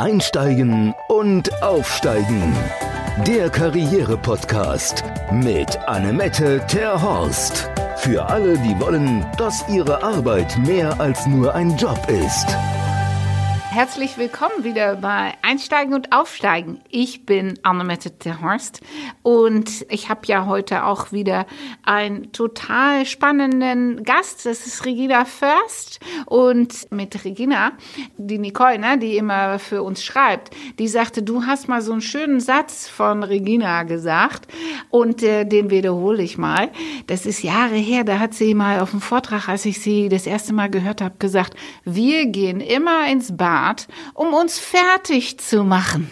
Einsteigen und Aufsteigen. Der Karriere-Podcast mit Annemette Terhorst. Für alle, die wollen, dass ihre Arbeit mehr als nur ein Job ist. Herzlich willkommen wieder bei Einsteigen und Aufsteigen. Ich bin Annemette Horst und ich habe ja heute auch wieder einen total spannenden Gast. Das ist Regina Först und mit Regina, die Nicole, ne, die immer für uns schreibt, die sagte, du hast mal so einen schönen Satz von Regina gesagt und äh, den wiederhole ich mal. Das ist Jahre her, da hat sie mal auf dem Vortrag, als ich sie das erste Mal gehört habe, gesagt, wir gehen immer ins Bad um uns fertig zu machen.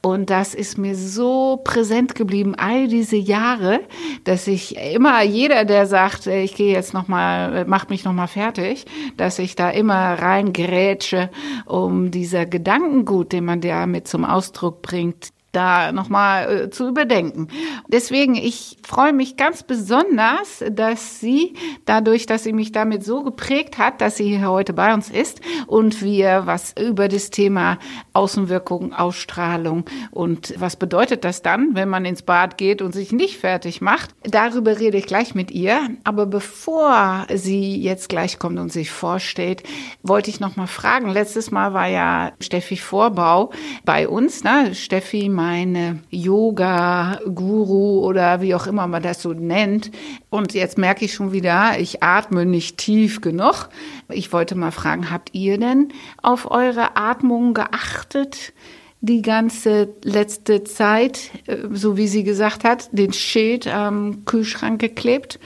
Und das ist mir so präsent geblieben, all diese Jahre, dass ich immer jeder, der sagt, ich gehe jetzt noch mal, mach mich noch mal fertig, dass ich da immer reingrätsche, um dieser Gedankengut, den man damit zum Ausdruck bringt, da nochmal äh, zu überdenken. Deswegen, ich freue mich ganz besonders, dass sie, dadurch, dass sie mich damit so geprägt hat, dass sie hier heute bei uns ist und wir was über das Thema Außenwirkung, Ausstrahlung und was bedeutet das dann, wenn man ins Bad geht und sich nicht fertig macht. Darüber rede ich gleich mit ihr. Aber bevor sie jetzt gleich kommt und sich vorstellt, wollte ich nochmal fragen. Letztes Mal war ja Steffi Vorbau bei uns, ne? Steffi meine Yoga-Guru oder wie auch immer man das so nennt. Und jetzt merke ich schon wieder, ich atme nicht tief genug. Ich wollte mal fragen, habt ihr denn auf eure Atmung geachtet? die ganze letzte Zeit, äh, so wie sie gesagt hat, den Schild am Kühlschrank geklebt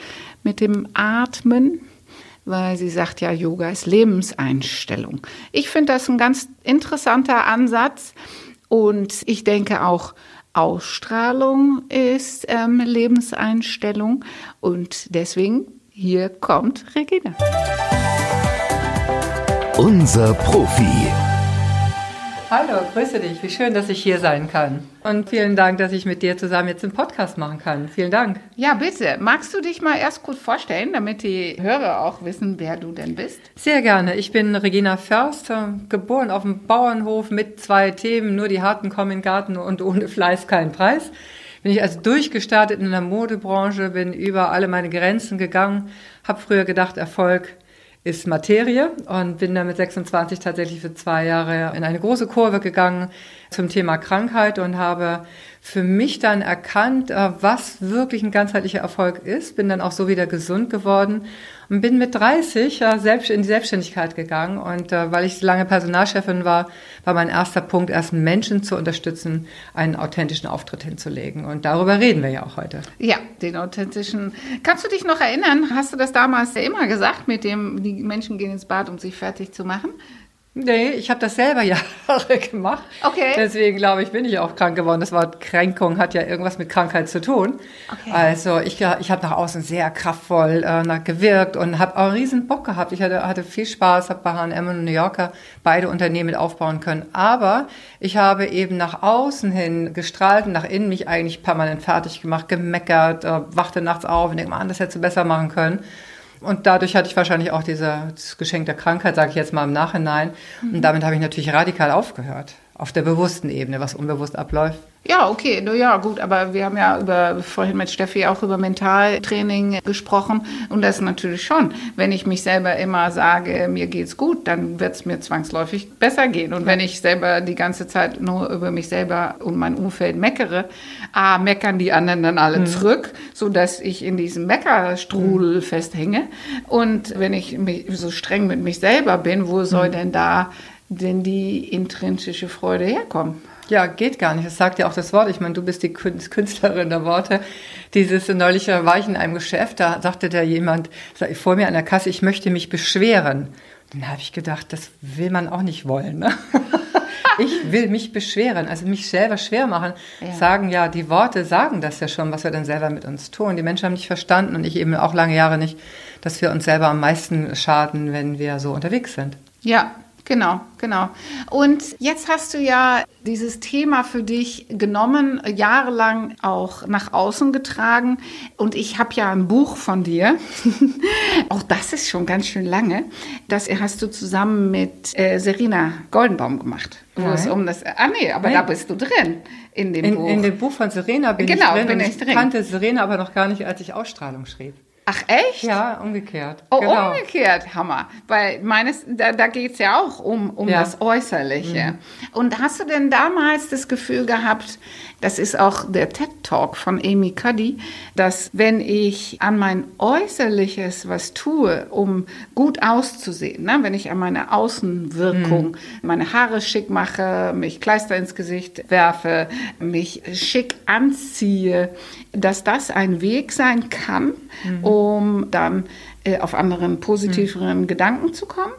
mit dem Atmen, weil sie sagt ja, Yoga ist Lebenseinstellung. Ich finde das ein ganz interessanter Ansatz. Und ich denke auch, Ausstrahlung ist ähm, Lebenseinstellung. Und deswegen, hier kommt Regina. Unser Profi. Hallo, grüße dich. Wie schön, dass ich hier sein kann. Und vielen Dank, dass ich mit dir zusammen jetzt einen Podcast machen kann. Vielen Dank. Ja, bitte. Magst du dich mal erst kurz vorstellen, damit die Hörer auch wissen, wer du denn bist? Sehr gerne. Ich bin Regina Först, geboren auf dem Bauernhof mit zwei Themen. Nur die Harten kommen in den Garten und ohne Fleiß kein Preis. Bin ich also durchgestartet in der Modebranche, bin über alle meine Grenzen gegangen, habe früher gedacht, Erfolg ist Materie und bin dann mit 26 tatsächlich für zwei Jahre in eine große Kurve gegangen zum Thema Krankheit und habe für mich dann erkannt, äh, was wirklich ein ganzheitlicher Erfolg ist, bin dann auch so wieder gesund geworden und bin mit 30 selbst in die Selbstständigkeit gegangen. Und äh, weil ich lange Personalchefin war, war mein erster Punkt, erst Menschen zu unterstützen, einen authentischen Auftritt hinzulegen. Und darüber reden wir ja auch heute. Ja, den authentischen. Kannst du dich noch erinnern? Hast du das damals immer gesagt, mit dem, die Menschen gehen ins Bad, um sich fertig zu machen? Nee, ich habe das selber Jahre gemacht. Okay. Deswegen glaube ich, bin ich auch krank geworden. Das Wort Kränkung hat ja irgendwas mit Krankheit zu tun. Okay. Also ich, ich habe nach außen sehr kraftvoll äh, gewirkt und habe auch einen riesen Bock gehabt. Ich hatte, hatte viel Spaß, habe bei H&M und New Yorker beide Unternehmen mit aufbauen können. Aber ich habe eben nach außen hin gestrahlt und nach innen mich eigentlich permanent fertig gemacht, gemeckert, äh, wachte nachts auf und denke, man, das hättest du besser machen können. Und dadurch hatte ich wahrscheinlich auch dieses Geschenk der Krankheit, sage ich jetzt mal im Nachhinein. Mhm. Und damit habe ich natürlich radikal aufgehört. Auf der bewussten Ebene, was unbewusst abläuft. Ja, okay, na ja, gut, aber wir haben ja über, vorhin mit Steffi auch über Mentaltraining gesprochen und das natürlich schon. Wenn ich mich selber immer sage, mir geht's gut, dann wird's mir zwangsläufig besser gehen. Und wenn ich selber die ganze Zeit nur über mich selber und mein Umfeld meckere, ah, meckern die anderen dann alle mhm. zurück, so dass ich in diesem Meckerstrudel mhm. festhänge. Und wenn ich so streng mit mich selber bin, wo soll mhm. denn da denn die intrinsische Freude herkommen? Ja, geht gar nicht. Das sagt ja auch das Wort. Ich meine, du bist die Künstlerin der Worte. Dieses neulich war ich in einem Geschäft, da sagte da jemand vor mir an der Kasse, ich möchte mich beschweren. Dann habe ich gedacht, das will man auch nicht wollen. Ne? ich will mich beschweren, also mich selber schwer machen. Ja. Sagen ja, die Worte sagen das ja schon, was wir dann selber mit uns tun. Die Menschen haben nicht verstanden und ich eben auch lange Jahre nicht, dass wir uns selber am meisten schaden, wenn wir so unterwegs sind. Ja, Genau, genau. Und jetzt hast du ja dieses Thema für dich genommen, jahrelang auch nach außen getragen. Und ich habe ja ein Buch von dir. auch das ist schon ganz schön lange. Das hast du zusammen mit äh, Serena Goldenbaum gemacht. Wo es um das. Ah nee, aber Nein. da bist du drin in dem in, Buch. In dem Buch von Serena bin genau, ich drin. Bin ich drin. kannte Serena aber noch gar nicht, als ich Ausstrahlung schrieb. Ach echt? Ja, umgekehrt. Oh, genau. umgekehrt, Hammer. Weil meines, da, da geht es ja auch um, um ja. das Äußerliche. Mhm. Und hast du denn damals das Gefühl gehabt, das ist auch der TED Talk von Amy Cuddy, dass wenn ich an mein Äußerliches was tue, um gut auszusehen, ne? wenn ich an meine Außenwirkung, mhm. meine Haare schick mache, mich Kleister ins Gesicht werfe, mich schick anziehe, dass das ein Weg sein kann, mhm. Um dann äh, auf anderen positiveren mhm. Gedanken zu kommen?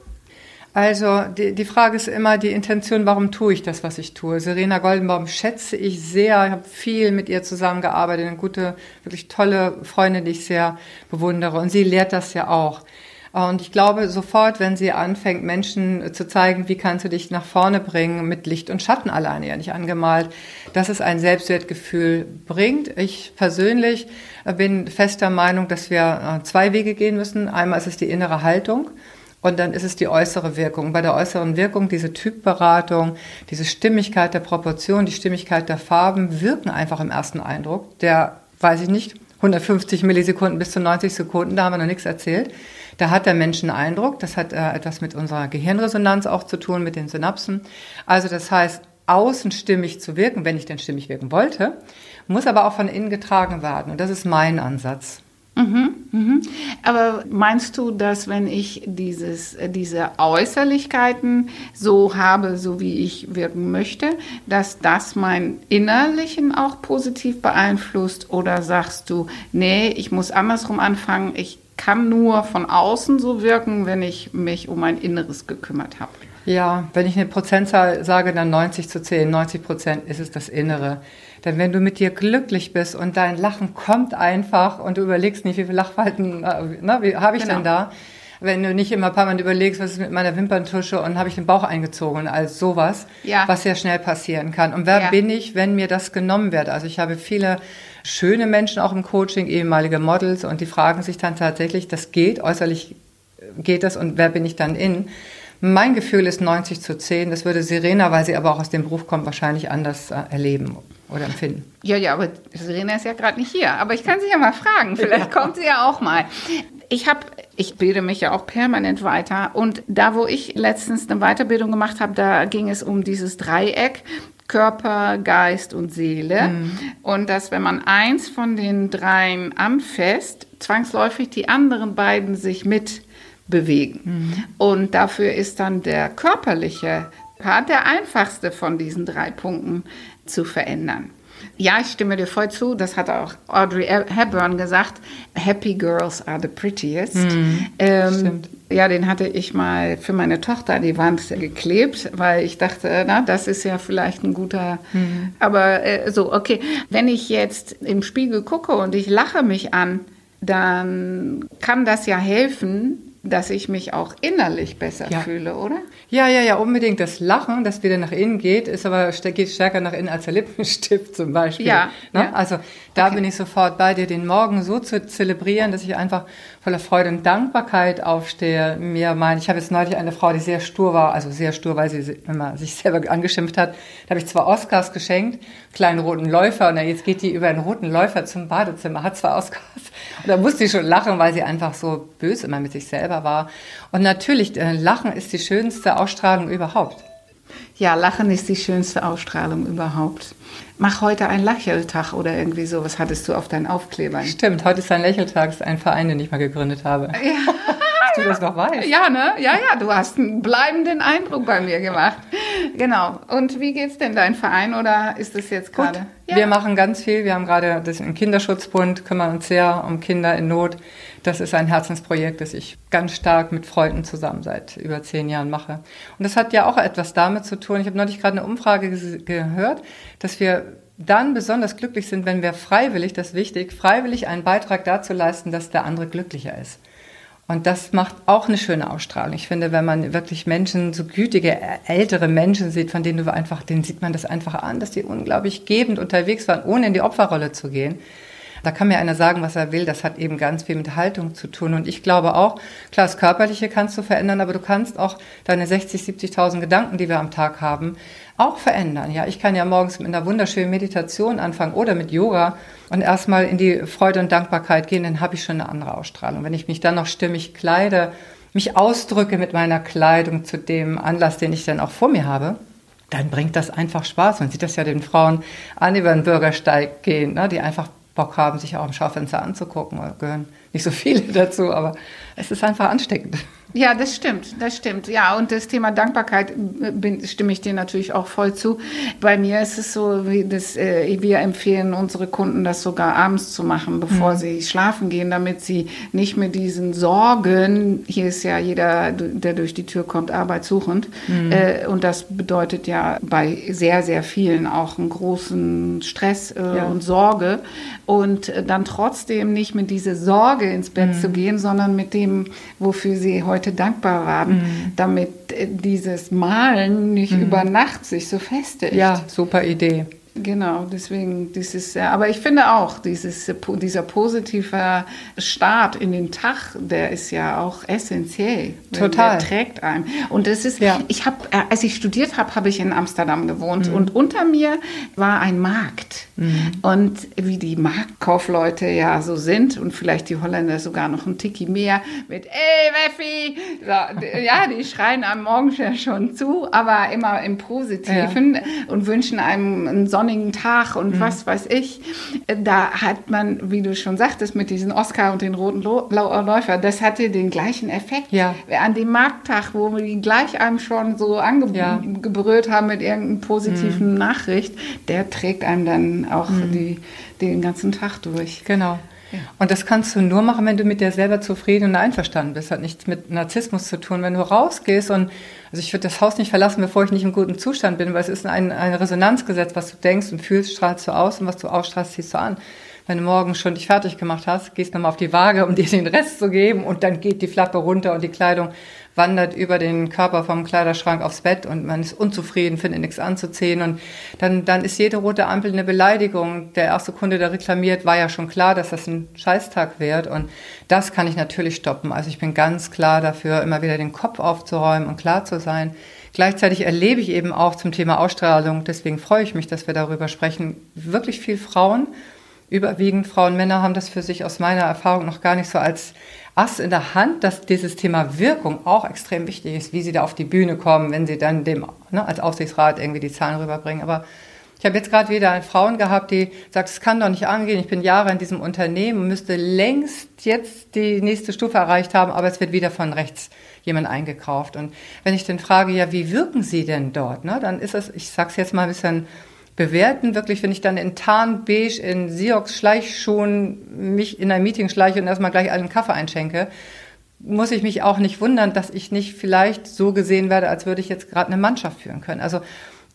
Also die, die Frage ist immer die Intention, warum tue ich das, was ich tue? Serena Goldenbaum schätze ich sehr. Ich habe viel mit ihr zusammengearbeitet, eine gute, wirklich tolle Freundin, die ich sehr bewundere. Und sie lehrt das ja auch. Und ich glaube sofort, wenn sie anfängt, Menschen zu zeigen, wie kannst du dich nach vorne bringen, mit Licht und Schatten alleine ja nicht angemalt, dass es ein Selbstwertgefühl bringt. Ich persönlich bin fester Meinung, dass wir äh, zwei Wege gehen müssen. Einmal ist es die innere Haltung. Und dann ist es die äußere Wirkung. Bei der äußeren Wirkung, diese Typberatung, diese Stimmigkeit der Proportion, die Stimmigkeit der Farben wirken einfach im ersten Eindruck. Der, weiß ich nicht, 150 Millisekunden bis zu 90 Sekunden, da haben wir noch nichts erzählt. Da hat der Mensch einen Eindruck. Das hat äh, etwas mit unserer Gehirnresonanz auch zu tun, mit den Synapsen. Also das heißt, außen stimmig zu wirken, wenn ich denn stimmig wirken wollte, muss aber auch von innen getragen werden. Und das ist mein Ansatz. Mhm, mhm. Aber meinst du, dass wenn ich dieses, diese Äußerlichkeiten so habe, so wie ich wirken möchte, dass das mein Innerlichen auch positiv beeinflusst? Oder sagst du, nee, ich muss andersrum anfangen, ich kann nur von außen so wirken, wenn ich mich um mein Inneres gekümmert habe? Ja, wenn ich eine Prozentzahl sage, dann 90 zu 10. 90 Prozent ist es das Innere. Denn wenn du mit dir glücklich bist und dein Lachen kommt einfach und du überlegst nicht, wie viele Lachfalten äh, ne, habe ich genau. denn da, wenn du nicht immer ein paar Mal überlegst, was ist mit meiner Wimperntusche und habe ich den Bauch eingezogen als sowas, ja. was sehr schnell passieren kann. Und wer ja. bin ich, wenn mir das genommen wird? Also ich habe viele schöne Menschen auch im Coaching, ehemalige Models und die fragen sich dann tatsächlich, das geht, äußerlich geht das und wer bin ich dann in? Mein Gefühl ist 90 zu 10. Das würde Serena, weil sie aber auch aus dem Beruf kommt, wahrscheinlich anders äh, erleben oder empfinden. Ja, ja, aber Serena ist ja gerade nicht hier. Aber ich kann sie ja mal fragen. Vielleicht ja. kommt sie ja auch mal. Ich habe, ich bilde mich ja auch permanent weiter. Und da, wo ich letztens eine Weiterbildung gemacht habe, da ging es um dieses Dreieck. Körper, Geist und Seele. Mhm. Und dass, wenn man eins von den dreien anfasst, zwangsläufig die anderen beiden sich mit bewegen. Mhm. Und dafür ist dann der körperliche Part der einfachste von diesen drei Punkten zu verändern. Ja, ich stimme dir voll zu. Das hat auch Audrey Hepburn gesagt. Happy girls are the prettiest. Mhm, ähm, ja, den hatte ich mal für meine Tochter an die Wand geklebt, weil ich dachte, na, das ist ja vielleicht ein guter. Mhm. Aber äh, so, okay. Wenn ich jetzt im Spiegel gucke und ich lache mich an, dann kann das ja helfen, dass ich mich auch innerlich besser ja. fühle, oder? Ja, ja, ja, unbedingt. Das Lachen, das wieder nach innen geht, ist aber geht stärker nach innen als der Lippenstift zum Beispiel. Ja. Ne? ja. Also da okay. bin ich sofort bei dir, den Morgen so zu zelebrieren, dass ich einfach voller Freude und Dankbarkeit aufstehe. Mir mein, ich habe jetzt neulich eine Frau, die sehr stur war, also sehr stur, weil sie immer sich selber angeschimpft hat. Da habe ich zwei Oscars geschenkt, kleinen roten Läufer, und jetzt geht die über einen roten Läufer zum Badezimmer, hat zwei Oscars. Und da musste ich schon lachen, weil sie einfach so böse immer mit sich selber war. Und natürlich, äh, Lachen ist die schönste Ausstrahlung überhaupt. Ja, Lachen ist die schönste Ausstrahlung überhaupt. Mach heute einen Lächeltag oder irgendwie so. Was hattest du auf deinen Aufklebern? Stimmt, heute ist ein Lächeltag, das ist ein Verein, den ich mal gegründet habe. Ja. du das noch weißt. Ja, ne? Ja, ja, du hast einen bleibenden Eindruck bei mir gemacht. Genau. Und wie geht's denn dein Verein oder ist das jetzt gerade? Wir machen ganz viel. Wir haben gerade im Kinderschutzbund, kümmern uns sehr um Kinder in Not. Das ist ein Herzensprojekt, das ich ganz stark mit Freunden zusammen seit über zehn Jahren mache. Und das hat ja auch etwas damit zu tun. Ich habe neulich gerade eine Umfrage gehört, dass wir dann besonders glücklich sind, wenn wir freiwillig, das ist wichtig, freiwillig einen Beitrag dazu leisten, dass der andere glücklicher ist. Und das macht auch eine schöne Ausstrahlung. Ich finde, wenn man wirklich Menschen, so gütige, ältere Menschen sieht, von denen du einfach, denen sieht man das einfach an, dass die unglaublich gebend unterwegs waren, ohne in die Opferrolle zu gehen. Da kann mir einer sagen, was er will. Das hat eben ganz viel mit Haltung zu tun. Und ich glaube auch, klar, das Körperliche kannst du verändern, aber du kannst auch deine 60, 70.000 Gedanken, die wir am Tag haben, auch verändern. Ja, ich kann ja morgens mit einer wunderschönen Meditation anfangen oder mit Yoga und erstmal in die Freude und Dankbarkeit gehen, dann habe ich schon eine andere Ausstrahlung. Wenn ich mich dann noch stimmig kleide, mich ausdrücke mit meiner Kleidung zu dem Anlass, den ich dann auch vor mir habe, dann bringt das einfach Spaß. Man sieht das ja den Frauen an, die über den Bürgersteig gehen, ne, die einfach Bock haben, sich auch im Schaufenster anzugucken. Da gehören nicht so viele dazu, aber es ist einfach ansteckend. Ja, das stimmt, das stimmt. Ja, und das Thema Dankbarkeit äh, bin, stimme ich dir natürlich auch voll zu. Bei mir ist es so, wie das, äh, wir empfehlen unsere Kunden, das sogar abends zu machen, bevor mhm. sie schlafen gehen, damit sie nicht mit diesen Sorgen, hier ist ja jeder, der durch die Tür kommt, arbeitssuchend. Mhm. Äh, und das bedeutet ja bei sehr, sehr vielen auch einen großen Stress äh, ja. und Sorge. Und äh, dann trotzdem nicht mit dieser Sorge ins Bett mhm. zu gehen, sondern mit dem, wofür sie heute Leute dankbar waren, mhm. damit äh, dieses Malen nicht mhm. über Nacht sich so festigt. Ja, super Idee. Genau, deswegen dieses, aber ich finde auch, dieses, dieser positive Start in den Tag, der ist ja auch essentiell. Total. Der trägt einen. Und das ist, ja. ich habe, äh, als ich studiert habe, habe ich in Amsterdam gewohnt mhm. und unter mir war ein Markt. Mhm. Und wie die Marktkaufleute ja so sind und vielleicht die Holländer sogar noch ein Tiki mehr mit, ey Weffi, ja, die schreien am Morgen schon zu, aber immer im Positiven ja. und wünschen einem einen Sonntag sonnigen Tag und mhm. was weiß ich. Da hat man, wie du schon sagtest, mit diesen Oscar und den roten Läufer, das hatte den gleichen Effekt. Ja. An dem Markttag, wo wir gleich einem schon so angebrüllt ja. haben mit irgendeiner positiven mhm. Nachricht, der trägt einem dann auch mhm. die, den ganzen Tag durch. Genau. Und das kannst du nur machen, wenn du mit dir selber zufrieden und einverstanden bist. Hat nichts mit Narzissmus zu tun. Wenn du rausgehst und, also ich würde das Haus nicht verlassen, bevor ich nicht im guten Zustand bin, weil es ist ein, ein Resonanzgesetz, was du denkst und fühlst, strahlst du aus und was du ausstrahlst, ziehst du an. Wenn du morgen schon dich fertig gemacht hast, gehst nochmal auf die Waage, um dir den Rest zu geben und dann geht die Flappe runter und die Kleidung wandert über den Körper vom Kleiderschrank aufs Bett und man ist unzufrieden, findet nichts anzuziehen und dann, dann ist jede rote Ampel eine Beleidigung. Der erste Kunde, der reklamiert, war ja schon klar, dass das ein Scheißtag wird und das kann ich natürlich stoppen. Also ich bin ganz klar dafür, immer wieder den Kopf aufzuräumen und klar zu sein. Gleichzeitig erlebe ich eben auch zum Thema Ausstrahlung, deswegen freue ich mich, dass wir darüber sprechen, wirklich viel Frauen, überwiegend Frauen, Männer haben das für sich aus meiner Erfahrung noch gar nicht so als Ass in der Hand, dass dieses Thema Wirkung auch extrem wichtig ist, wie sie da auf die Bühne kommen, wenn sie dann dem ne, als Aufsichtsrat irgendwie die Zahlen rüberbringen. Aber ich habe jetzt gerade wieder Frauen gehabt, die sagt, es kann doch nicht angehen, ich bin Jahre in diesem Unternehmen müsste längst jetzt die nächste Stufe erreicht haben, aber es wird wieder von rechts jemand eingekauft. Und wenn ich dann frage, ja, wie wirken Sie denn dort? Ne, dann ist es, ich sage es jetzt mal ein bisschen bewerten. Wirklich, wenn ich dann in Tarnbeige, in Siox Schleichschuhen mich in ein Meeting schleiche und erstmal gleich allen Kaffee einschenke, muss ich mich auch nicht wundern, dass ich nicht vielleicht so gesehen werde, als würde ich jetzt gerade eine Mannschaft führen können. Also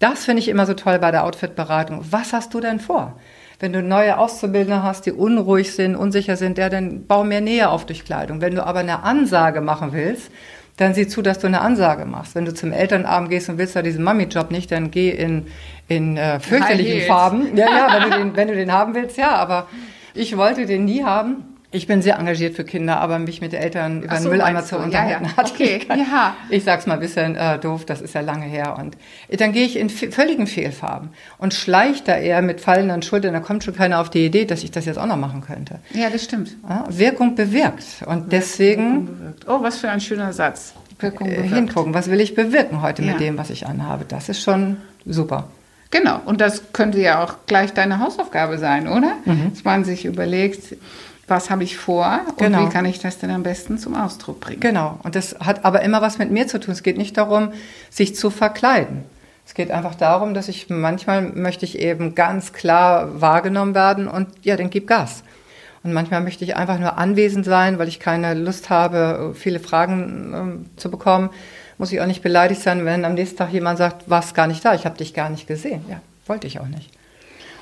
das finde ich immer so toll bei der Outfit-Beratung. Was hast du denn vor? Wenn du neue Auszubildende hast, die unruhig sind, unsicher sind, der dann bau mehr Nähe auf durch Kleidung. Wenn du aber eine Ansage machen willst, dann sieh zu, dass du eine Ansage machst. Wenn du zum Elternabend gehst und willst da diesen Mami-Job nicht, dann geh in, in äh, fürchterlichen Farben. Ja, ja, wenn du, den, wenn du den haben willst, ja, aber ich wollte den nie haben. Ich bin sehr engagiert für Kinder, aber mich mit Eltern über so, den Mülleimer zu unterhalten ja, ja. hat. Okay. Ich, ja. ich sag's mal ein bisschen äh, doof, das ist ja lange her. Und dann gehe ich in völligen Fehlfarben und schleich da eher mit fallenden Schultern. Da kommt schon keiner auf die Idee, dass ich das jetzt auch noch machen könnte. Ja, das stimmt. Ja, Wirkung bewirkt. Und deswegen. Bewirkt. Oh, was für ein schöner Satz. Wirkung äh, bewirkt. Hingucken, was will ich bewirken heute mit dem, was ich anhabe. Das ist schon super. Genau, und das könnte ja auch gleich deine Hausaufgabe sein, oder? Mhm. Dass man sich überlegt, was habe ich vor und genau. wie kann ich das denn am besten zum Ausdruck bringen. Genau, und das hat aber immer was mit mir zu tun. Es geht nicht darum, sich zu verkleiden. Es geht einfach darum, dass ich manchmal möchte ich eben ganz klar wahrgenommen werden und ja, dann gib Gas. Und manchmal möchte ich einfach nur anwesend sein, weil ich keine Lust habe, viele Fragen äh, zu bekommen. Muss ich auch nicht beleidigt sein, wenn am nächsten Tag jemand sagt, warst gar nicht da, ich habe dich gar nicht gesehen. Ja, wollte ich auch nicht.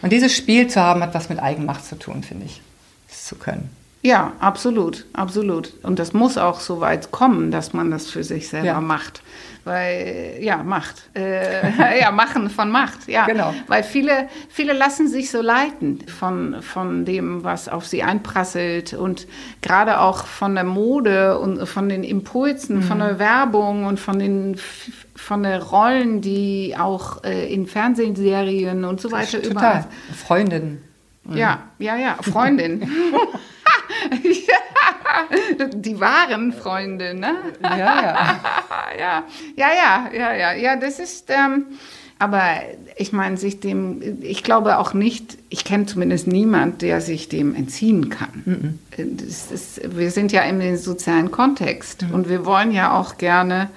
Und dieses Spiel zu haben, hat was mit Eigenmacht zu tun, finde ich zu können. Ja, absolut, absolut. Und das muss auch so weit kommen, dass man das für sich selber Ja. macht. Weil, ja, Macht. Äh, ja, machen von Macht, ja. Genau. Weil viele, viele lassen sich so leiten von, von dem, was auf sie einprasselt und gerade auch von der Mode und von den Impulsen, von Mhm. der Werbung und von den von der Rollen, die auch äh, in Fernsehserien und so weiter überall Total. Freundinnen. Ja, ja, ja, Freundin. die wahren Freunde, ne? Ja, ja. ja, ja, ja, ja, ja, das ist, ähm, aber ich meine, sich dem, ich glaube auch nicht, ich kenne zumindest niemand, der sich dem entziehen kann. Das ist, wir sind ja im sozialen Kontext und wir wollen ja auch gerne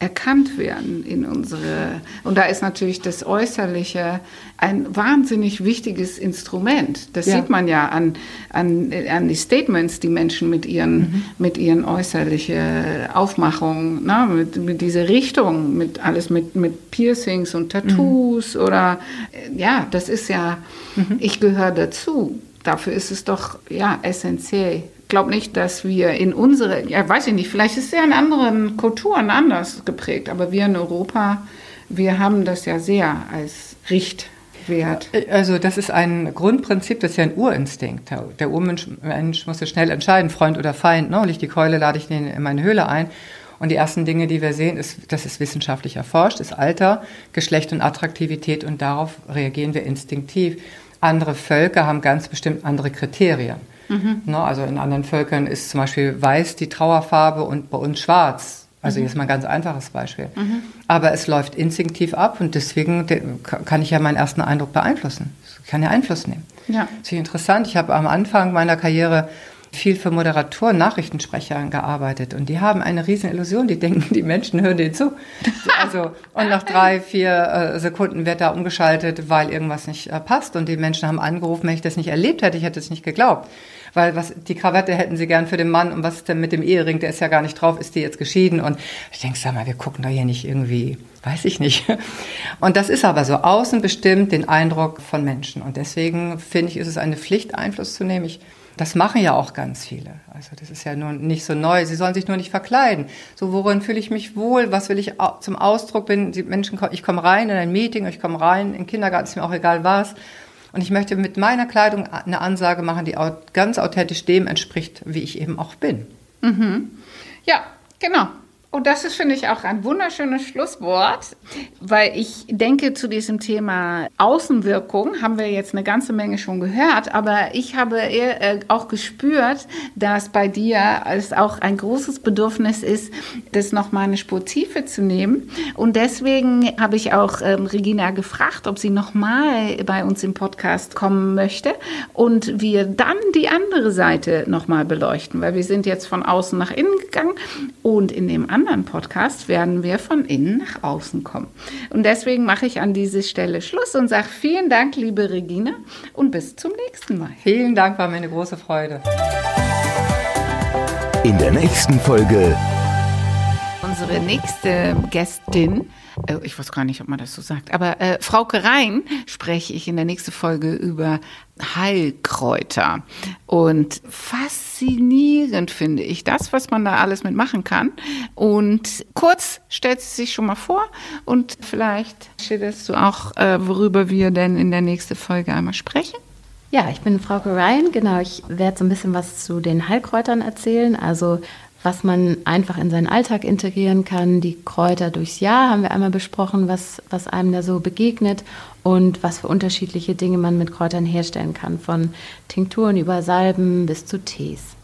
erkannt werden in unsere, und da ist natürlich das Äußerliche ein wahnsinnig wichtiges Instrument. Das Ja. sieht man ja an, an, an die Statements, die Menschen mit ihren, mit ihren äußerlichen Aufmachungen, ne, mit, mit dieser Richtung, mit alles mit, mit Piercings und Tattoos oder, äh, ja, das ist ja, ich gehöre dazu. Dafür ist es doch, ja, essentiell. Ich glaube nicht, dass wir in unsere, ja, weiß ich nicht, vielleicht ist es ja in anderen Kulturen anders geprägt, aber wir in Europa, wir haben das ja sehr als Richtwert. Also das ist ein Grundprinzip, das ist ja ein Urinstinkt. Der Urmensch Mensch muss ja schnell entscheiden, Freund oder Feind. Ne? Ich die Keule, lade ich den in meine Höhle ein. Und die ersten Dinge, die wir sehen, ist, das ist wissenschaftlich erforscht, ist Alter, Geschlecht und Attraktivität und darauf reagieren wir instinktiv. Andere Völker haben ganz bestimmt andere Kriterien. Ne? Also in anderen Völkern ist zum Beispiel weiß die Trauerfarbe und bei uns schwarz. Also jetzt mal ein ganz einfaches Beispiel. Aber es läuft instinktiv ab und deswegen de- kann ich ja meinen ersten Eindruck beeinflussen. Ich kann ja Einfluss nehmen. Ja. Das ist interessant. Ich habe am Anfang meiner Karriere viel für Moderatoren, Nachrichtensprechern gearbeitet und die haben eine riesen Illusion. Die denken, die Menschen hören denen zu. Also und nach drei, vier äh, Sekunden wird da umgeschaltet, weil irgendwas nicht äh, passt und die Menschen haben angerufen, wenn ich das nicht erlebt hätte, ich hätte es nicht geglaubt. Weil was die Krawatte hätten sie gern für den Mann und was ist denn mit dem Ehering, der ist ja gar nicht drauf, ist die jetzt geschieden und ich denke, sag mal, wir gucken da hier nicht irgendwie, weiß ich nicht. Und das ist aber so außen bestimmt den Eindruck von Menschen und deswegen finde ich, ist es eine Pflicht, Einfluss zu nehmen. Ich, das machen ja auch ganz viele. Also das ist ja nur nicht so neu. Sie sollen sich nur nicht verkleiden. So, worin fühle ich mich wohl? Was will ich zum Ausdruck bringen? Die Menschen, ich komme rein in ein Meeting, ich komme rein in den Kindergarten, ist mir auch egal was. Und ich möchte mit meiner Kleidung eine Ansage machen, die ganz authentisch dem entspricht, wie ich eben auch bin. Ja, genau. Und das ist, finde ich, auch ein wunderschönes Schlusswort, weil ich denke, zu diesem Thema Außenwirkung haben wir jetzt eine ganze Menge schon gehört, aber ich habe äh, auch gespürt, dass bei dir es auch ein großes Bedürfnis ist, das nochmal eine Spur Tiefe zu nehmen. Und deswegen habe ich auch ähm, Regina gefragt, ob sie nochmal bei uns im Podcast kommen möchte und wir dann die andere Seite nochmal beleuchten, weil wir sind jetzt von außen nach innen gegangen und in dem anderen Podcast werden wir von innen nach außen kommen. Und deswegen mache ich an dieser Stelle Schluss und sage vielen Dank, liebe Regina, und bis zum nächsten Mal. Vielen Dank, war mir eine große Freude. In der nächsten Folge Unsere nächste Gästin, äh, ich weiß gar nicht, ob man das so sagt, aber äh, Frauke Rhein spreche ich in der nächsten Folge über Heilkräuter. Und faszinierend finde ich das, was man da alles mitmachen kann. Und kurz stellt sie sich schon mal vor und vielleicht schilderst du auch, äh, worüber wir denn in der nächsten Folge einmal sprechen. Ja, ich bin Frau Ryan. Genau, ich werde so ein bisschen was zu den Heilkräutern erzählen. Also was man einfach in seinen Alltag integrieren kann. Die Kräuter durchs Jahr haben wir einmal besprochen, was, was einem da so begegnet und was für unterschiedliche Dinge man mit Kräutern herstellen kann. Von Tinkturen über Salben bis zu Tees.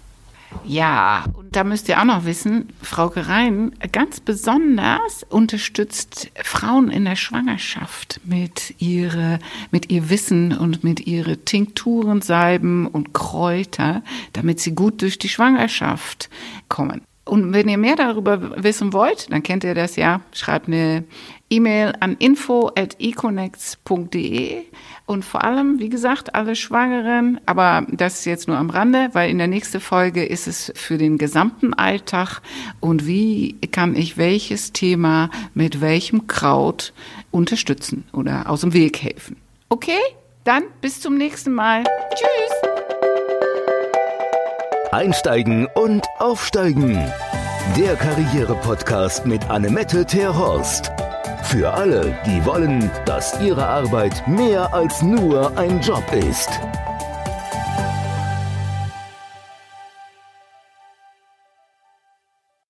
Ja, und da müsst ihr auch noch wissen, Frau Gerein ganz besonders unterstützt Frauen in der Schwangerschaft mit ihre, mit ihr Wissen und mit ihre Tinkturen, Salben und Kräuter, damit sie gut durch die Schwangerschaft kommen. Und wenn ihr mehr darüber wissen wollt, dann kennt ihr das ja, schreibt eine E-Mail an info@econnects.de und vor allem, wie gesagt, alle Schwangeren, aber das ist jetzt nur am Rande, weil in der nächsten Folge ist es für den gesamten Alltag und wie kann ich welches Thema mit welchem Kraut unterstützen oder aus dem Weg helfen. Okay? Dann bis zum nächsten Mal. Tschüss! Einsteigen und Aufsteigen. Der Karriere-Podcast mit Annemette Terhorst. Für alle, die wollen, dass ihre Arbeit mehr als nur ein Job ist.